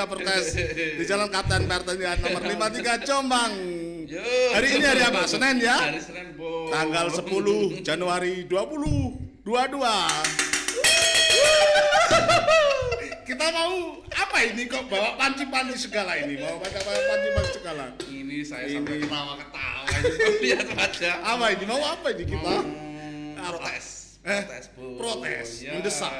kembali di KR 53 Pertes di Jalan Kapten Pertanian nomor 53 Jombang. Hari ini hari apa? Senin ya? Hari Senin, Bung. Tanggal 10 Januari 2022. Kita mau apa ini kok bawa panci-panci segala ini? Mau baca panci-panci segala. Ini saya Ini. sampai ketawa-ketawa lihat wajah. Apa ini? Mau apa ini kita? Apa? protes. Eh, Protes, Bung. protes. Ya, Mendesak.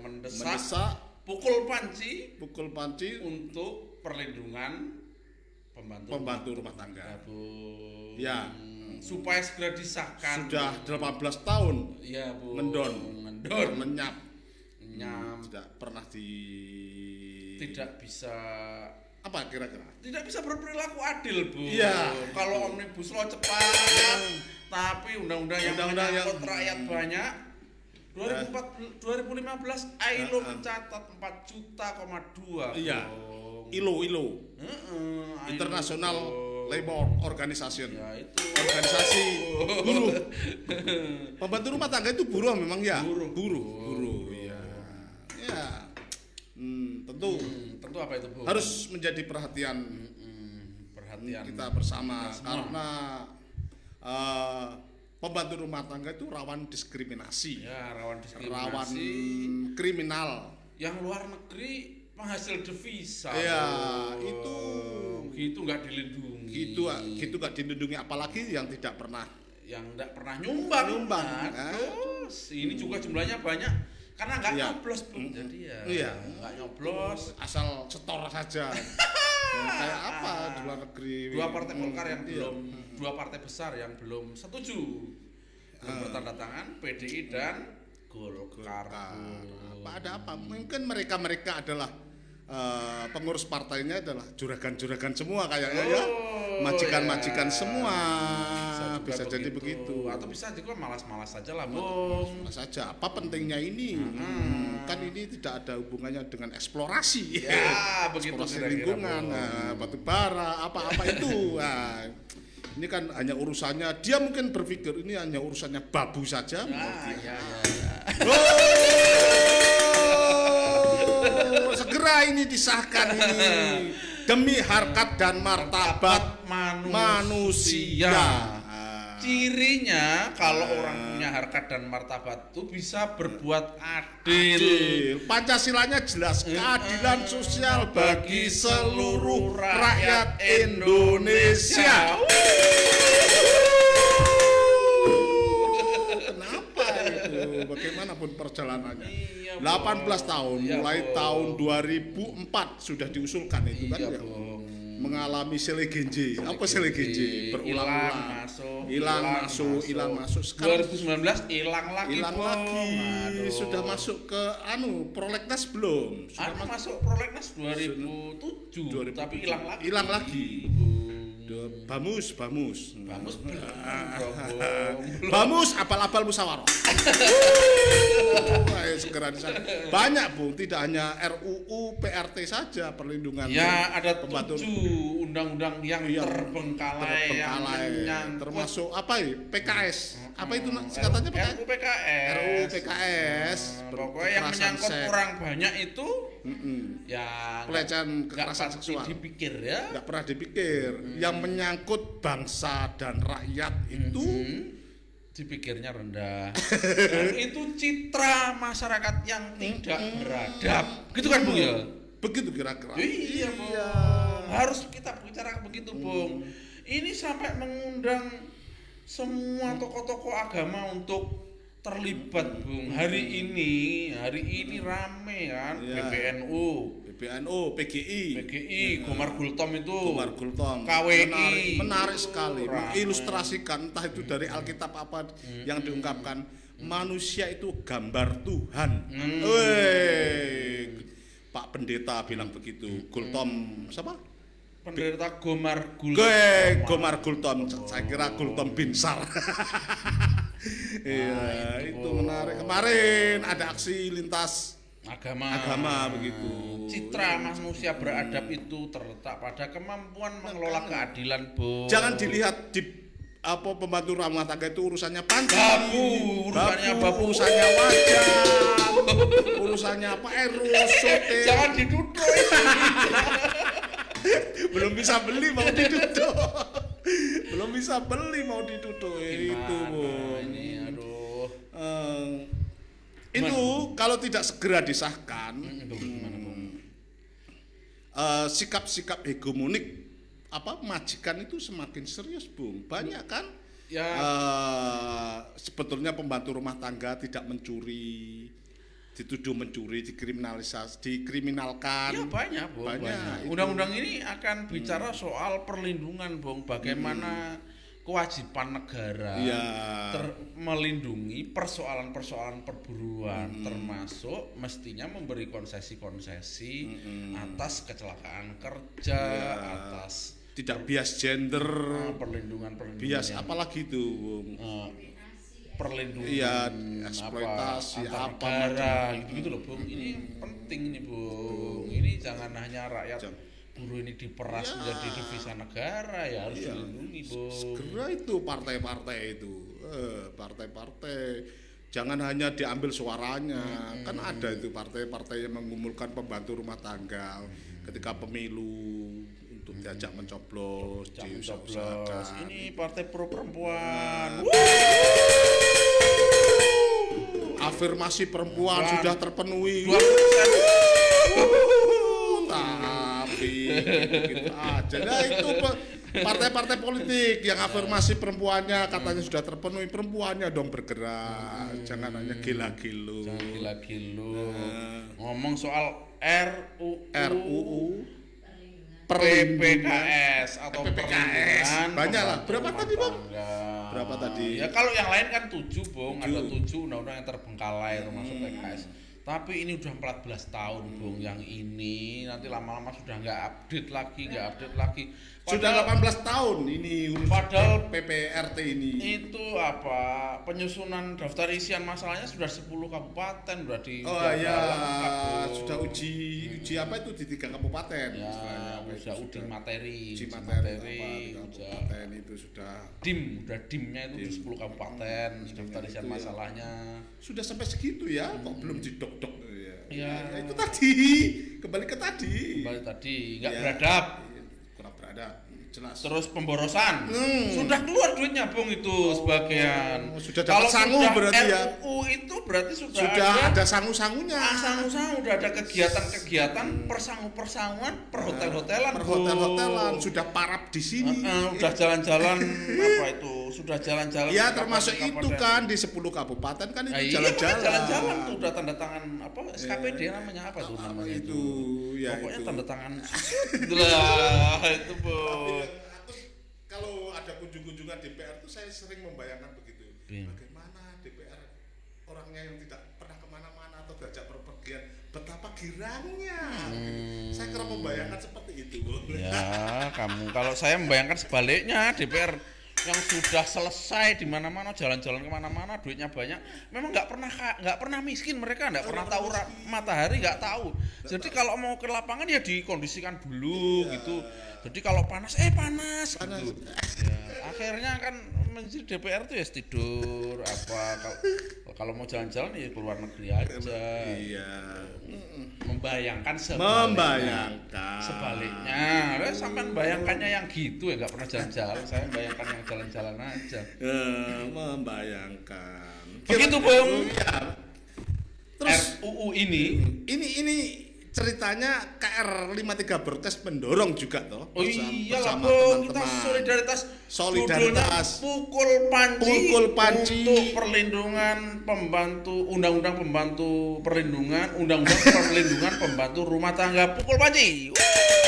Mendesak. Mendesak, Pukul panci pukul panci untuk perlindungan pembantu pembantu rumah tangga. Ya, Bung. Ya. Supaya segera disahkan. Sudah 18 tahun Ya, Bu. Mendon. Mendon. menyap Nyam. tidak pernah di Tidak bisa apa kira-kira tidak bisa berperilaku adil bu. Iya. Kalau omnibus law cepat, tapi undang-undang yang Undang-undang menyangkut yang- rakyat banyak. 2014, 2015 ILO Ah, ah. mencatat 4 juta koma dua. Iya. ILO ILO Heeh, ILO, International. Labor Organization Ya itu. organisasi buruh pembantu rumah tangga itu buruh memang ya Buruh. buruh buruh iya ya Hmm, tentu Hmm, tentu apa itu bu? harus menjadi perhatian Hmm, perhatian kita bersama kita karena eh, pembantu rumah tangga itu rawan diskriminasi ya rawan diskriminasi. rawan kriminal Yang luar negeri penghasil devisa. Iya, Bung. itu. gitu nggak dilindungi. gitu gitu gak dilindungi apalagi yang tidak pernah yang nggak pernah nyumbang Nyumbang. Nah, terus ini juga jumlahnya banyak karena nggak Iya. nyoblos Mm-mm. jadi ya Iya. nggak nyoblos asal setor saja Ya, kayak apa di luar negeri dua partai Golkar yang Iya. belum dua partai besar yang belum setuju belum Ah. bertanda tangan PDI dan Golkar, apa ada apa? Mungkin mereka mereka adalah eh, pengurus partainya adalah juragan-juragan semua kayaknya ya. Oh, majikan-majikan ya. semua. Juga bisa jadi begitu. atau bisa juga malas-malas saja lah bung. Mana saja. Apa pentingnya ini? Hmm, kan ini tidak ada hubungannya dengan eksplorasi. Ya begitu eksplorasi lingkungan nah, batu bara apa-apa itu. Nah, ini kan hanya urusannya dia mungkin berpikir ini hanya urusannya babu saja Ah, ya, ya, ya. Oh, segera ini disahkan ini demi harkat dan martabat manusia. manusia. Cirinya kalau orang punya harkat dan martabat itu bisa berbuat adil. Adil. Pancasilanya jelas keadilan sosial bagi seluruh rakyat Indonesia. Kenapa itu? Bagaimanapun perjalanannya. Iya, 18 tahun, Iya, mulai Bung. tahun 2004 sudah diusulkan itu kan Iya, ya. Bung. Mengalami selegenje. Apa? Hilang Berulang-ulang. masuk, Hilang masuk, hilang masuk. Sekarang 2019 hilang lagi, hilang lagi. Aduh. Sudah masuk ke anu prolegnas belum? Sudah Anu masuk masuk prolegnas 2007, 2007. tapi hilang lagi. Hilang lagi. Bung. Bamus, bamus. Bamus belum, Ah. Bung. Bamus apal-apal musyawarah. Ayo segera di sana. Banyak bu, tidak hanya RUU PRT saja perlindungan Ya ada pembantu tujuh undang-undang yang Yang terbengkalai, yang terbengkalai, menyangkut termasuk apa ya PKS apa itu nak- singkatannya PKS RUU PKS. RUU PKS Nah, pokoknya yang menyangkut seks. orang banyak itu Mm-mm. ya pelecehan kekerasan pasti seksual dipikir ya. nggak pernah dipikir yang menyangkut bangsa dan rakyat itu Hmm, dipikirnya rendah. Dan itu citra masyarakat yang tidak beradab. Gitu kan, Bung ya? Begitu kira-kira Iya, Bung. Harus kita bicara begitu, Bung. Ini sampai mengundang semua tokoh-tokoh agama untuk terlibat, Bung. Hari ini, hari ini rame kan Iya. PBNU, PBNU PGI PGI, Gomar Gultom itu. Kumar Gultom KWI. menarik, menarik sekali Rame. mengilustrasikan entah itu dari Alkitab apa yang diungkapkan manusia itu gambar Tuhan Hmm. Weh, Pak Pendeta bilang begitu. Gultom siapa? Pendeta Gomar Gultom. Gue Gomar Gultom. Saya kira Gultom Binsar. Iya Nah, itu, itu menarik. Kemarin ada aksi lintas agama. Agama, begitu. citra manusia beradab itu terletak pada kemampuan mengelola keadilan bu jangan dilihat di apa pembantu rumah tangga itu urusannya panci Babu, urusannya babu. urusannya wajah urusannya apa aerosol Jangan dituduh ini. belum bisa beli mau ditutup belum bisa beli mau ditutup itu Gimana Bung. ini aduh. Eh, itu kalau tidak segera disahkan Hmm, Bung, gimana, Bung? eh, sikap-sikap hegemonik apa majikan itu semakin serius bung. Banyak kan? Ya. Eh, sebetulnya pembantu rumah tangga tidak mencuri dituduh mencuri dikriminalisasi dikriminalkan. Ya banyak, Bung. Banyak. Undang-undang ini akan bicara soal perlindungan, Bung. Bagaimana kewajiban negara ter- melindungi persoalan-persoalan perburuan, termasuk mestinya memberi konsesi-konsesi atas kecelakaan kerja, Iya. atas tidak bias gender uh, perlindungan-perlindungan bias yang- apalagi itu uh, perlindungan Iya, apa, eksploitasi, antar apa negara gitu gitu loh bung. Ini penting nih bung. Ini jangan hanya rakyat Jangan. buruh ini diperas Iya. menjadi devisa negara ya harus Iya. dilindungi bung. segera itu partai-partai itu. Eh, partai-partai. Jangan hanya diambil suaranya. Kan ada itu partai-partai yang mengumpulkan pembantu rumah tangga ketika pemilu diajak mencoblos jangan coblos diusahakan. ini partai pro perempuan afirmasi perempuan Perempuan. sudah terpenuhi. tapi gitu aja. Nah itu partai-partai politik yang afirmasi perempuannya katanya sudah terpenuhi. Perempuannya dong bergerak. Jangan hanya gila-gilu. Jangan gila-gilu. Nah. ngomong soal RUU RUU PPKS atau PPKS. Banyak lah. Berapa tadi, Bang? Berapa tadi? Ya kalau yang lain kan tujuh, Bung. Ada Tujuh. tujuh undang-undang yang terbengkalai termasuk PKS. Tapi ini udah 14 tahun, Bung. Yang ini nanti lama-lama sudah nggak update lagi, nggak update lagi. Sudah Padahal 18 tahun ini urus Padahal- PPRT ini itu apa penyusunan daftar isian masalahnya sudah 10 kabupaten udah di oh ya sudah uji uji apa itu di tiga kabupaten ya istilahnya apa itu udah uji materi uji materi, apa, materi, udah kabupaten itu sudah dim udah dimnya itu di Dim. 10 kabupaten daftar itu isian ya. masalahnya sudah sampai segitu ya kok belum didok-dok ya. Ya. Ya, itu tadi kembali ke tadi kembali tadi nggak Ya. beradab Iya, kurang beradab jelas. Terus pemborosan. Hmm. sudah keluar duitnya bung itu sebagian. Oh, sudah dapat sangu berarti ya? RUU itu berarti sudah, sudah ada, ada sangu-sangunya. Sangu-sangu udah ada kegiatan-kegiatan persangu-persanguan per hotel-hotelan per Bung. hotel-hotelan sudah parap di sini. Eh, eh, udah jalan-jalan apa itu sudah jalan-jalan ya termasuk itu kabupaten-kabupaten. kan di 10 kabupaten kan Nah, itu iya, makanya jalan-jalan jalan-jalan tuh udah tanda tangan apa SKPD namanya apa tuh namanya itu? ya pokoknya itu. tanda tangan. Lah itu bu. Aku kalau ada kunjung-kunjungan DPR tuh saya sering membayangkan begitu Iya. bagaimana DPR orangnya yang tidak pernah ke mana-mana atau diajak berpergian betapa girangnya saya kerap membayangkan seperti itu Hmm. ya kamu kalau saya membayangkan sebaliknya DPR yang sudah selesai di mana-mana jalan-jalan ke mana-mana duitnya banyak memang nggak pernah nggak pernah miskin mereka nggak pernah tahu matahari nggak tahu. Jadi kalau mau ke lapangan ya dikondisikan dulu gitu. Jadi kalau panas eh panas, Panas. gitu Ya, akhirnya kan menjadi DPR tuh ya tidur apa kalau kalau mau jalan-jalan ya keluar negeri aja iya. Membayangkan sebaliknya. Membayangkan. Sebaliknya. Sampai membayangkannya yang gitu ya nggak pernah jalan-jalan. Saya membayangkan yang jalan-jalan aja. Eh, membayangkan. Begitu, Bung. ya. terus RUU ini. Ini ini ceritanya KR 53 Bertes mendorong juga toh. Oh bersama- iya lah bung. Kita solidaritas. Solidaritas. Pukul panci Pukul panci. untuk perlindungan pembantu undang-undang pembantu perlindungan undang-undang perlindungan pembantu rumah tangga. Pukul panci. Gitu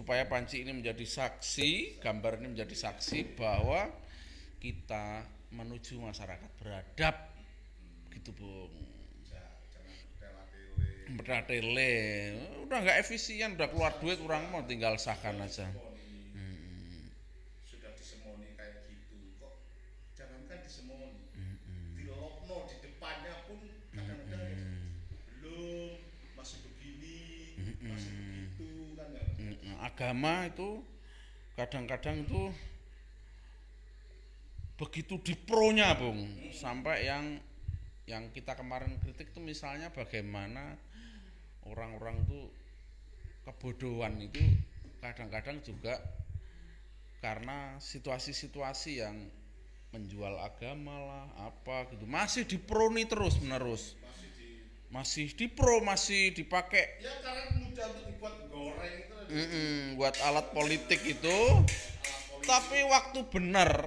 supaya panci ini menjadi saksi gambar ini menjadi saksi bahwa kita menuju masyarakat beradab. Gitu bung Berat tele, udah nggak efisien, udah keluar duit, orang mau tinggal sahkan aja. Agama itu kadang-kadang itu begitu dipronya bung. Sampai yang yang kita kemarin kritik tuh misalnya bagaimana orang-orang tuh kebodohan itu kadang-kadang juga karena situasi-situasi yang menjual agama lah apa gitu. Masih diproni terus menerus masih dipro masih dipakai. Ya karena mudah untuk dibuat goreng itu Mm-mm, buat alat politik itu. Tapi waktu benar.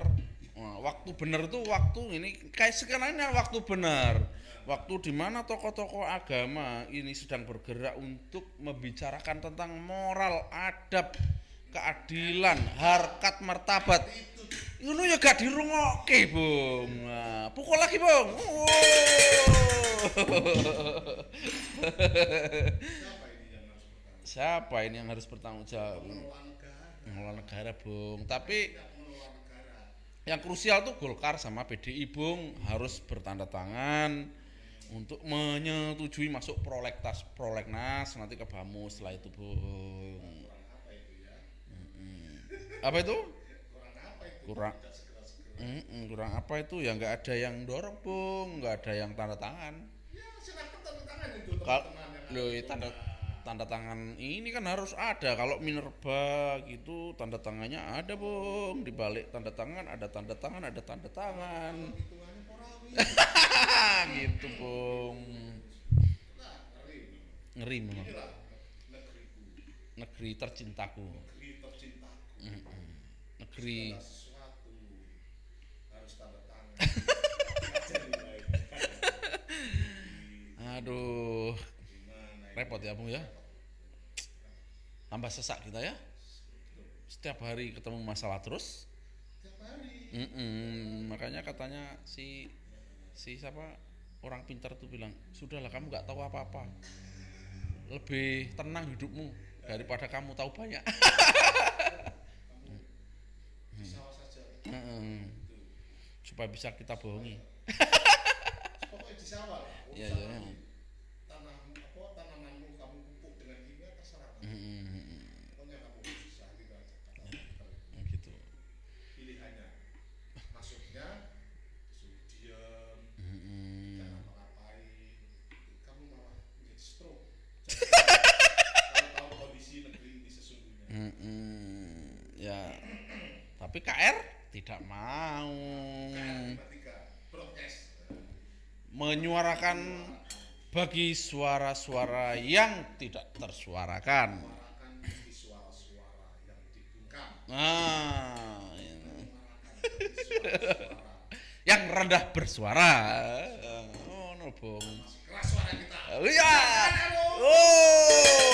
Waktu benar tuh waktu ini kayak sekarang ini waktu benar. Waktu di mana tokoh-tokoh agama ini sedang bergerak untuk membicarakan tentang moral adab keadilan harkat martabat. Itu ya gak dirungokke bung. Nah, pukul lagi bung. Siapa ini yang harus bertanggung jawab? Mengelola negara bung. Tapi yang krusial tuh Golkar sama PDI Bung. Harus bertanda tangan untuk menyetujui masuk prolegnas prolegnas nanti ke Bamus setelah itu Bung. Apa itu? Kurang apa? Itu kurang apa itu? Ya nggak ada yang dorong Bung. Nggak ada yang tanda tangan. Ya tanda tangan itu Kal teman-teman yang loh, ada di tanda tangan ini kan harus ada. Kalau Minerba gitu tanda tangannya ada Bung. Di balik tanda tangan ada tanda tangan ada tanda tangan. Korawi gitu Bung. Nah ngeri. Memang negeri tercintaku Mm-mm. negeri. Aduh. Repot ya Bung ya? Tambah sesak kita ya? Setiap hari ketemu masalah terus? Tiap hari. Mm-mm. makanya katanya si si siapa? Orang pintar tuh bilang sudahlah kamu nggak tahu apa-apa. Lebih tenang hidupmu daripada kamu tahu banyak di Mm-mm. supaya bisa kita bohongi pokoknya Iya, iya. tanah apa tanamanmu kamu pupuk dengan kimia terserah kamu Mm-mm. pokoknya kamu bisa gitu aja kata gitu pilihannya masuknya disuruh diam Mm-mm. jangan ngapain kamu malah menjadi stroke kalau tahu kondisi negeri ini sesungguhnya Mm-mm. ya tapi KR tidak mau menyuarakan bagi suara-suara yang tidak tersuarakan. Nah, yang rendah bersuara. Oh.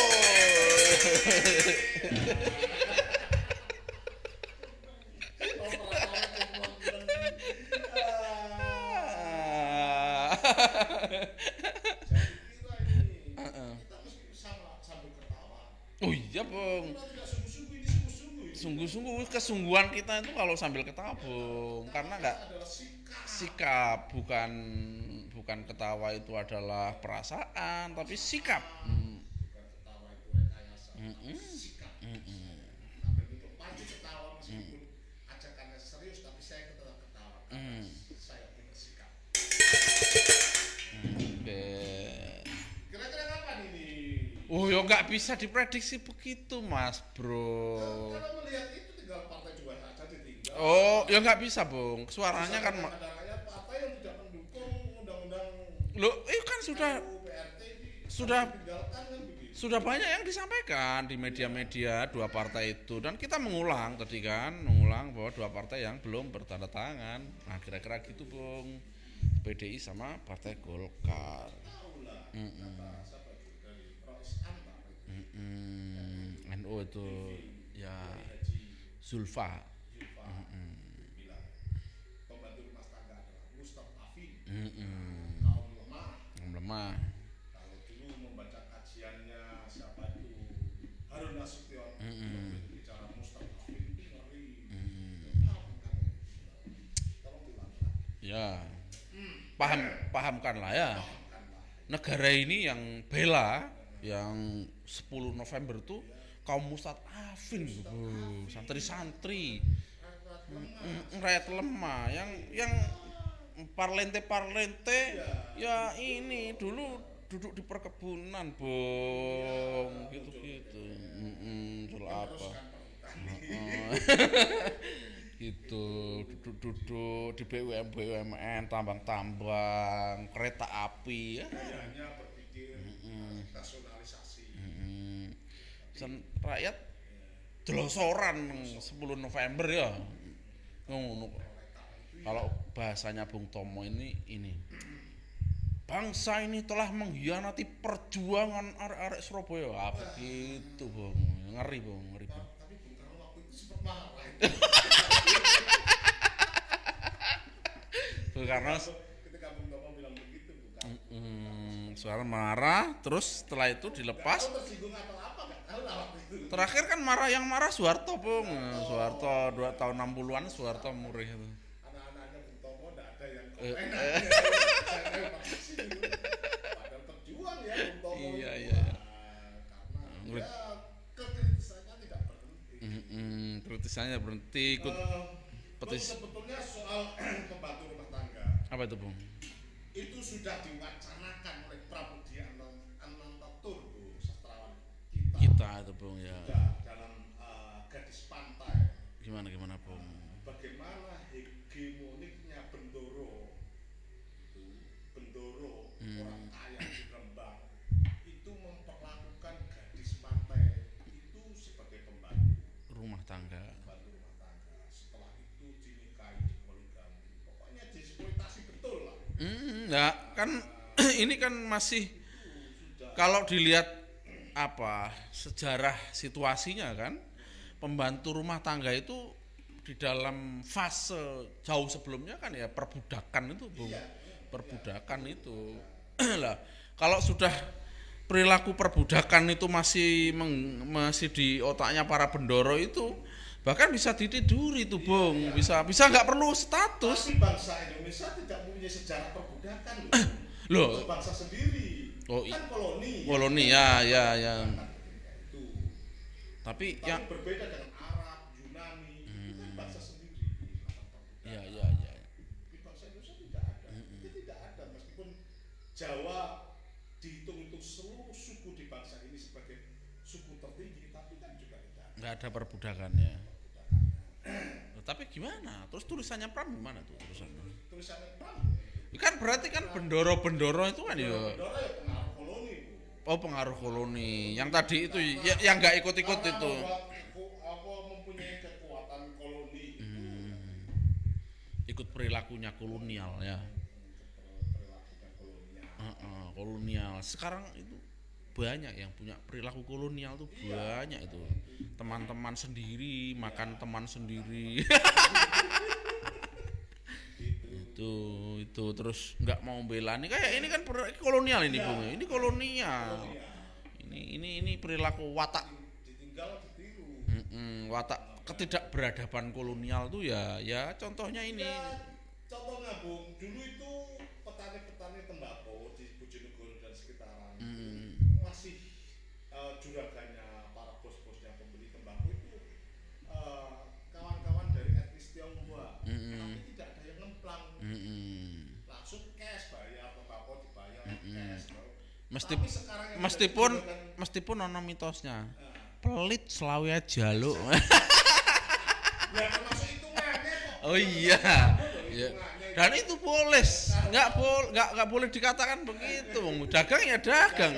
kita ini kita mesti sama sambil ketawa Oh iya, Bung. kita tidak sungguh-sungguh ini sungguh-sungguh kesungguhan kita itu kalau sambil ketawa, Bung. Karena enggak sikap bukan bukan ketawa itu adalah perasaan tapi sikap Hmm. ajakannya serius tapi saya tetap ketawa karena Mm. saya punya kira-kira kapan ini Oh ya nggak bisa diprediksi begitu mas bro. kalau melihat itu tinggal partai dua saja ditinggal Oh ya nggak bisa bung. Suaranya kan ma- partai yang tidak mendukung undang-undang lo itu kan sudah PRT sudah kan begitu sudah banyak yang disampaikan di media-media dua partai itu dan kita mengulang tadi kan mengulang bahwa dua partai yang belum bertanda tangan. Nah kira-kira gitu bung. PDI sama Partai Golkar. Rois Anwar itu Mm-mm. NU itu ya Zulfa. Kaum lemah. Yang lemah. kalau dulu membaca kajiannya siapa itu? Harun Nasution. Bicara itu ngeri. Mm. Paham kan? Ya. Paham pahamkanlah ya. pahamkanlah. Negara ini yang bela yang 10 November tuh kaum mustadafin gitu. santri-santri. Rakyat lemah. Yang yang parlente parlente ya ini dulu duduk di perkebunan bong gitu gitu soal apa Heeh. gitu duduk-duduk di BUMN BUMN tambang-tambang kereta api ya hanya berpikir nasionalisasi Mm. Sen rakyat delosoran 10 November ya. Ngono. Kalau bahasanya Bung Tomo ini ini bangsa ini telah mengkhianati perjuangan arek-arek Surabaya. Apa gitu, Bung? Ngeri, Bung, ngeri, Bung. tapi Bung Karno waktu itu sempat marah Bung Karno ketika Bung Tomo marah, terus setelah itu dilepas Terakhir kan marah yang marah Soeharto, Bung. Soeharto 2 tahun 60-an Soeharto murih. anak-anaknya Bung Tomo nggak ada yang Eh, komen saya makasih dulu padahal berjuang ya Bung Tomo Iya, itu. iya, iya. Nah, Ngerit- karena ya kekritisannya tidak berhenti Mm-mm, kritisannya berhenti ikut Eh, petis. Sebetulnya soal pembantu rumah tangga apa itu bung? itu sudah diwacanakan oleh Pramudia Anantatur Bu sastrawan kita, Kita itu bung ya. juga dalam eh, gadis pantai Gimana gimana bung? bagaimana hegemoniknya Bendoro itu Bendoro Hmm. orang kaya di Rembang itu memperlakukan gadis pantai itu sebagai pembantu Rumah tangga. pembantu rumah tangga setelah itu dinikahi di poligami pokoknya dieksploitasi betul lah Ya kan ini kan masih kalau dilihat apa sejarah situasinya kan pembantu rumah tangga itu di dalam fase jauh sebelumnya kan ya perbudakan itu bung perbudakan itu. Lah kalau sudah perilaku perbudakan itu masih meng- masih di otaknya para bendoro itu bahkan bisa ditiduri itu bung. Bisa bisa nggak perlu status. Tapi bangsa Indonesia tidak mempunyai sejarah perbudakan loh. Loh. Untuk bangsa sendiri. Oh, kan koloni. koloni ya ya ya. Itu tapi tapi yang berbeda dengan Arab Yunani. Itu kan bangsa sendiri. Ya ya ya di bangsa Indonesia tidak ada. Itu tidak ada. Meskipun Jawa dihitung-hitung seluruh suku di bangsa ini sebagai suku tertinggi tapi kan juga tidak ada. Nggak ada perbudakannya Loh, tapi gimana? Terus tulisannya Pram gimana tuh tulisannya? Tulisannya Pram. Kan berarti kan bendoro-bendoro itu kan ya? Ya pengaruh koloni. Oh pengaruh koloni. Yang tadi itu ya, yang nggak ikut-ikut itu. apa? Mempunyai kekuatan koloni? Ikut perilakunya kolonial ya. Perilakunya kolonial. Heeh, kolonial. Sekarang itu banyak yang punya perilaku kolonial tuh banyak itu. Teman-teman sendiri makan teman sendiri. Itu itu. Terus nggak mau bela. Nih kayak ini kan kolonial ini bung. Ini kolonial. Ini ini ini perilaku watak. Watak ketidakberadaban kolonial tuh ya ya contohnya ini. Ya contohnya Bung. Dulu itu petani-petani tembakau di Bojonegoro dan sekitaran Mm. masih eh, juraganya para bos-bosnya pembeli tembakau itu eh, kawan-kawan dari etnis Tionghoa Mm-mm. tapi tidak ada yang ngemplang Mm-mm. langsung cash bayar tembakau dibayar cash Mesti- yang meskipun ono mitosnya. Pelit selawe jaluk. Ya termasuk hitungannya kok. Oh iya. Ya. dan itu boleh nggak boleh nggak nggak boleh dikatakan begitu. Wong dagang ya dagang.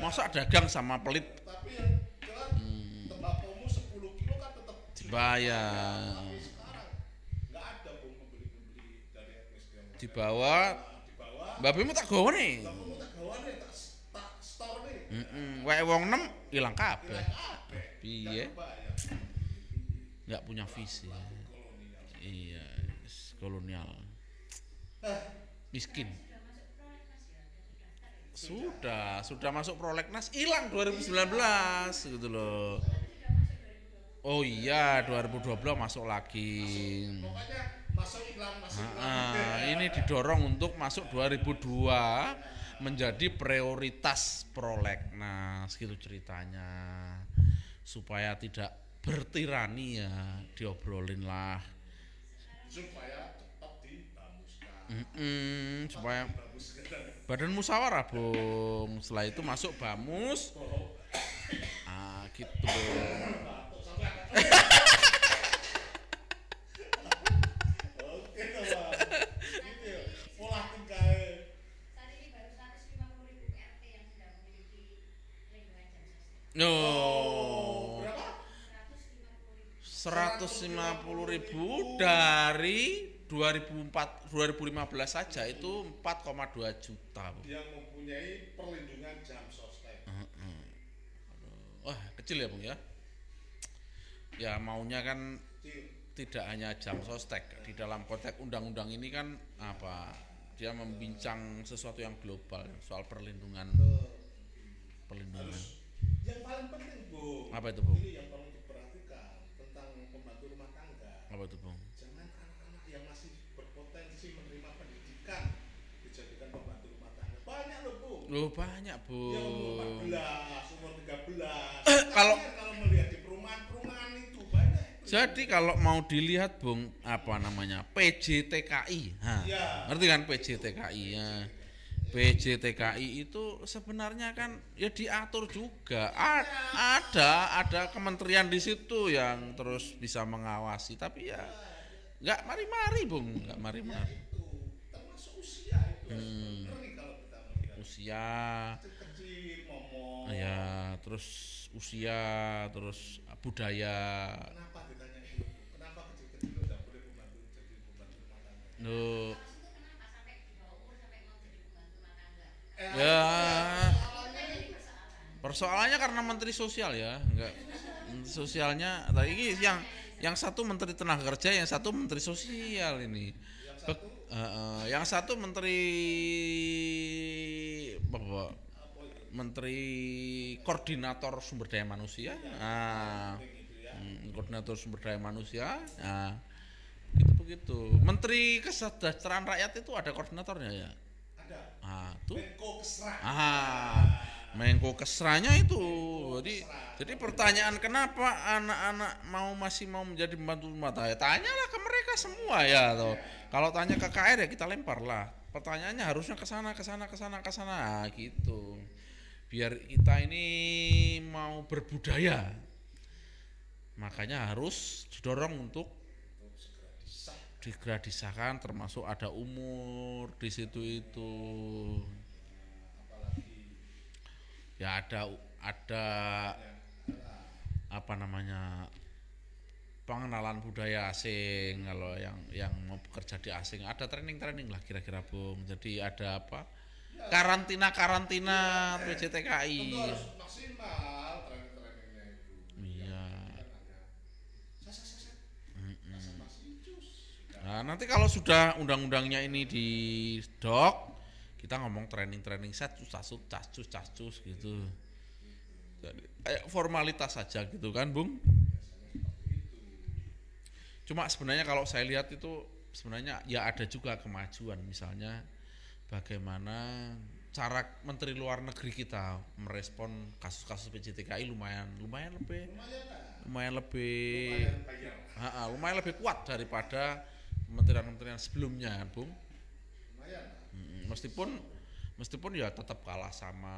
Masa dagang sama pelit? Hmm. tembakomu 10 kilo kan dibayar. Tapi sekarang nggak ada bung Heeh, wae wong nem ilang kabeh. Piye? Bayar nggak punya visi. Iya kolonial. Miskin. Sudah sudah masuk prolegnas hilang 2019 gitu loh. Oh iya 2012 masuk lagi. Pokoknya masuk iklan masuk iklan. Ah, ini didorong untuk masuk 2002 menjadi prioritas prolegnas gitu ceritanya. Supaya tidak bertirani ya diobrolin lah. Supaya cepat dibamuskan. Mm-mm, supaya dibamuskan. badan musyawarah bung. Setelah itu masuk bamus. Ah gitu sosial. oh berapa 150 150 ribu. ribu dari 2004 2015 saja itu 4,2 juta Bung. yang mempunyai perlindungan jam sostek wah kecil ya bung ya? Ya maunya kan tidak hanya jam sostek di dalam konteks undang-undang ini kan apa dia membincang sesuatu yang global soal perlindungan. Perlindungan. Harus yang paling penting bu. Apa itu bung ini yang perlu diperhatikan tentang pembantu rumah tangga. Apa itu bung jangan anak-anak yang masih berpotensi menerima pendidikan dijadikan pembantu rumah tangga. Banyak loh bu. Loh banyak yang umur bung 14 umur 13 Kalau- Kalian kalau melihat di perumahan-perumahan itu banyak jadi kalau mau dilihat bung apa namanya PJTKI ha, Iya. ngerti kan PJTKI ya. PJTKI itu sebenarnya kan ya diatur juga. A- ada ada kementerian di situ yang terus bisa mengawasi. Tapi ya nggak mari-mari bung. Nggak mari-mari. Hmm. usia. Ya terus usia terus budaya. Kenapa ditanya itu kenapa kecil-kecil boleh pembantu jadi pembantu Loh, Terus itu kenapa sampai di bawah umur sampai mau jadi pembantu rumah tangga? Eh, ya. Itu persoalannya karena menteri sosial ya enggak. Sosialnya tadi yang yang satu menteri tenaga kerja yang satu menteri sosial ini. Yang satu eh, eh, yang satu menteri apa itu menteri koordinator sumber daya manusia. Ah. Gitu ya hmm, koordinator sumber daya manusia. Nah gitu begitu menteri kesejahteraan rakyat itu ada koordinatornya ya ah tuh Menko Kesra Ah, Menko Kesranya itu. Jadi jadi pertanyaan kenapa anak-anak mau masih mau menjadi pembantu rumah tangga? Tanyalah ke mereka semua ya toh. Kalau tanya ke KR ya kita lempar lah. Pertanyaannya harusnya ke sana ke sana ke sana ke sana Ah, gitu. Biar kita ini mau berbudaya. Makanya harus didorong untuk segera disahkan termasuk ada umur di situ itu ya ada ada apa namanya pengenalan budaya asing kalau yang yang mau bekerja di asing. Ada training training lah kira-kira bung. Jadi ada apa? Karantina karantina PJTKI tentu harus maksimal Nah, nanti kalau sudah undang-undangnya ini di dok, kita ngomong training-training set cacus cacus cacus gitu. Jadi kayak formalitas saja gitu kan, Bung? Cuma sebenarnya kalau saya lihat itu sebenarnya ya ada juga kemajuan misalnya bagaimana cara menteri luar negeri kita merespon kasus-kasus PJTKI lumayan lumayan lebih lumayan lebih lumayan bayar Ha, ha, lumayan lebih kuat daripada kementerian-kementerian sebelumnya, Bung. lumayan lah Mm, Meskipun meskipun ya tetap kalah sama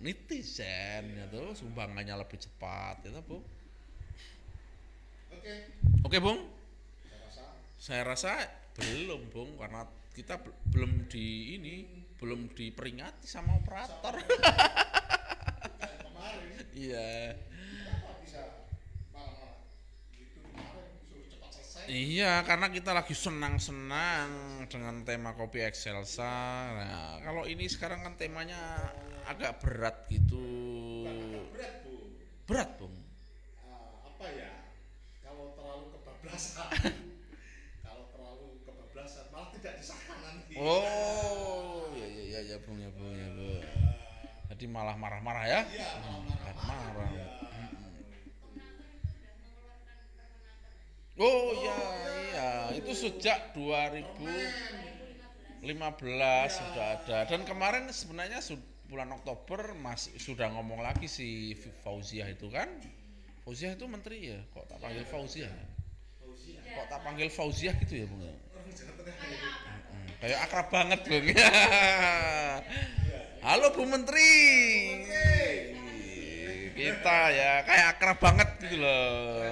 netizen ya tuh, sumbangannya lebih cepat ya tuh, Bung. oke Oke, Bung. saya rasa Saya rasa belum, Bung, karena kita bel- belum di ini belum diperingati sama operator. Iya. kenapa bisa malah-malah gitu kemarin suruh cepat selesai Iya, karena kita lagi senang-senang dengan tema kopi Excelsa. Nah, kalau ini sekarang kan temanya agak berat gitu. Berat bu Berat, Bung. Ah, apa ya kalau terlalu kebablasan kalau terlalu kebablasan malah tidak disahkan nanti Oh, iya iya iya ya, Bung ya, Bung ya, Bung. Jadi malah marah-marah ya? iya Hmm, malah marah. Iya. Oh iya iya, itu sejak 2015 sudah ada. Dan kemarin sebenarnya bulan Oktober masih sudah ngomong lagi si Fauziah itu kan. Fauziah itu menteri ya, kok tak panggil Fauziah? Fauziah. kok tak panggil Fauziah gitu ya bung ya? Kayak akrab banget bung halo Bu Menteri kita ya kayak akrab banget gitu loh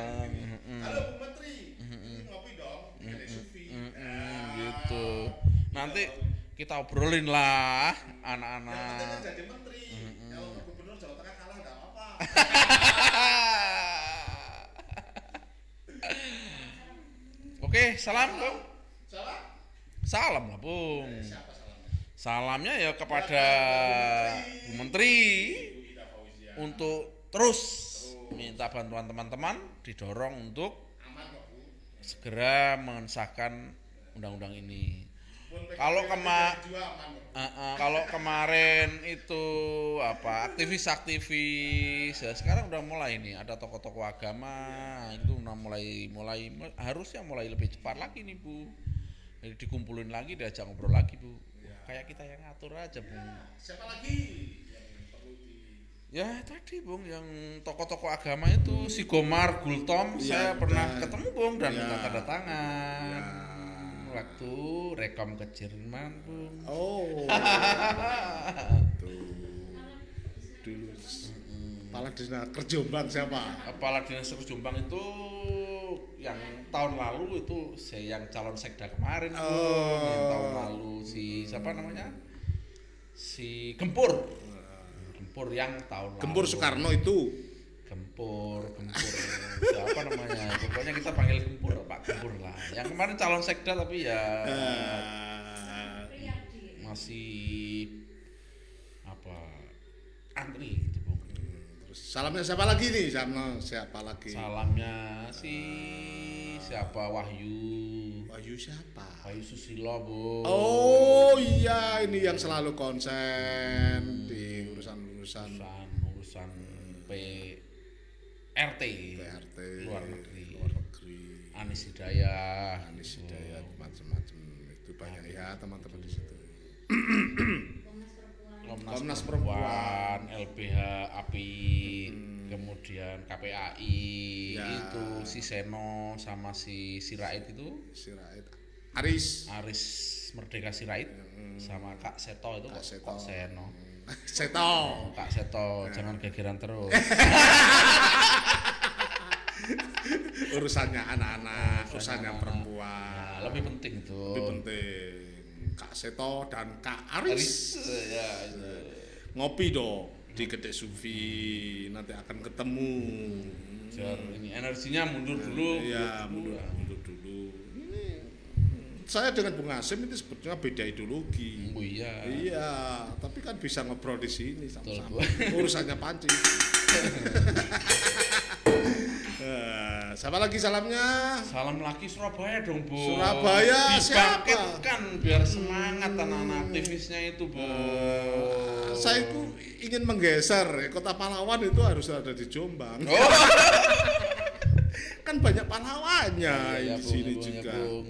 Mm, Halo Bu Menteri, ngopi dong, Kedai Sufi. mm, gitu nanti kita obrolin lah penting kan anak-anak jadi menteri. Kalau gubernur Jawa Tengah kalah nggak apa-apa. Oke, salam bung. Salah? Salam lah bung. Siapa salahnya? Salamnya ya kepada Bu Menteri untuk terus minta bantuan teman-teman didorong untuk Aman segera mengesahkan undang-undang ini. Kalau kema-. Eh, eh, kalau kemarin itu apa aktivis-aktivis ya sekarang udah mulai nih ada tokoh-tokoh agama itu udah mulai mulai harusnya mulai lebih cepat lagi nih bu jadi dikumpulin lagi diajak ngobrol lagi bu kayak kita yang ngatur aja bu Siapa lagi ya tadi bung yang tokoh-tokoh agama itu si Gomar Gultom Ya, saya pernah dan- ketemu bung dan ya. minta tanda tangan Ya. Waktu rekom ke Jerman bung Oh. Tuh. Dulu Kepala Dinas Kerjombang siapa? Kepala Dinas Terus Jombang itu yang tahun lalu itu saya yang calon sekda kemarin Oh. yang tahun lalu si siapa namanya si Gempur Gempur yang tahun Gempur lalu. Soekarno itu. Gempur Gempur siapa namanya pokoknya kita panggil Gempur Pak Gempur lah yang kemarin calon sekda tapi ya Priyadi. masih apa antri gitu Bung. terus salamnya siapa lagi nih? Sama siapa lagi? Salamnya si siapa Wahyu Wahyu siapa? Wahyu Susilo bu. Oh iya, ini yang selalu konsen di urusan-urusan urusan urusan PRT PRT luar negeri. luar negeri. Anis Hidayah. Anies gitu. Hidayat macam-macam itu banyak ya teman-teman di situ. Komnas Perempuan. Komnas, Komnas Perempuan, LBH API, kemudian KPAI, Ya. itu si Seno sama si Sirait itu, Sirait Aris Aris Merdeka Sirait sama Kak Seto itu Kak Seto. kok Seno. Seto. Kak Seto, jangan gegeran terus. Urusannya anak-anak, urusannya perempuan. Nah, lebih penting itu. Lebih penting. Kak Seto dan Kak Aris, Aris ya, itu. ngopi dong di Gede Sufi nanti akan ketemu. Biar ini energinya mundur dulu. Iya, mundur mundur, dulu. mundur dulu. Ini saya dengan Bung Asim itu sebetulnya beda ideologi. Oh iya. Iya, tapi kan bisa ngobrol di sini sama-sama. Urusannya pancing. Eh, siapa lagi salamnya? Salam lagi Surabaya dong, Bu. Surabaya, siapa? Dibangkitkan biar semangat anak-anak aktivisnya itu, Bu. Eh, saya itu ingin menggeser kota pahlawan itu harus ada di Jombang. Oh, Kan banyak pahlawannya iya, di Bung, sini Bung, ya, juga. Bung.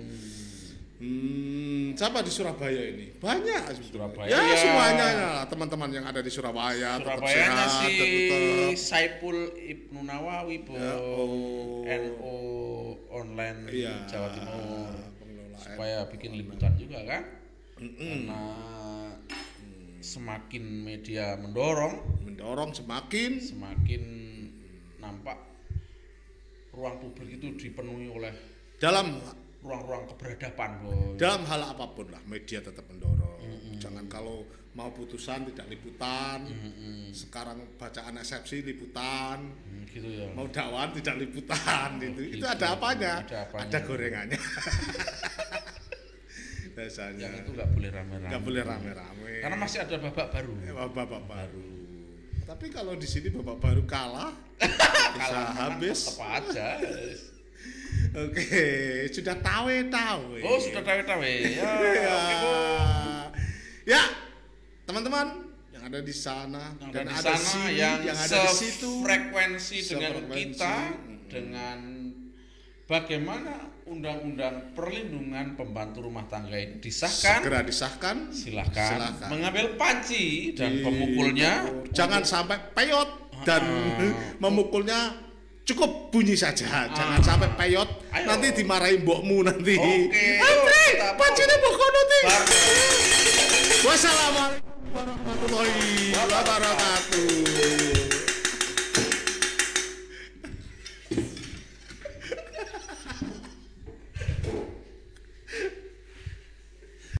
Hmm, siapa di Surabaya ini? Banyak sebetulnya. Surabaya, Ya, ya. semuanya ya, teman-teman yang ada di Surabaya tetap Surabayanya sehat, si tetap Saipul Ibnu Nawawi, Bu. Ya, oh. NO online Iya, Jawa Timur. Supaya bikin liputan juga kan? Karena semakin media mendorong, mendorong semakin semakin nampak ruang publik itu dipenuhi oleh dalam ruang-ruang keberadaban, Bu. dalam hal apa pun lah media tetap mendorong. Jangan kalau mau putusan tidak liputan. Sekarang bacaan eksepsi liputan. Hmm, gitu ya. Mau dakwaan tidak liputan itu. gitu. Itu ada apanya? Ada apanya. Ada gorengannya. Biasanya. Yang itu nggak boleh rame-rame. nggak boleh rame-rame. Karena masih ada babak baru. Eh, bapak baru. Tapi kalau di sini bapak baru kalah, menang habis. tetep aja. Oke, sudah tawe-tawe. Oh, sudah tawe-tawe. Ya, ya. Bu. Ya, teman-teman yang ada di sana Yang dan ada di ada sana sini, yang, yang ada di situ frekuensi dengan kita Mm. dengan bagaimana undang-undang perlindungan pembantu rumah tangga ini disahkan segera disahkan. silahkan, Silahkan. mengambil panci dan Di- pemukulnya jangan sampai peyot dan Ah. memukulnya cukup bunyi saja, jangan sampai peyot. Ayo. Nanti dimarahin mbokmu nanti. Oke, Andre, yuk, kita- pancene mbok kono ti. Wassalamualaikum warahmatullahi wabarakatuh.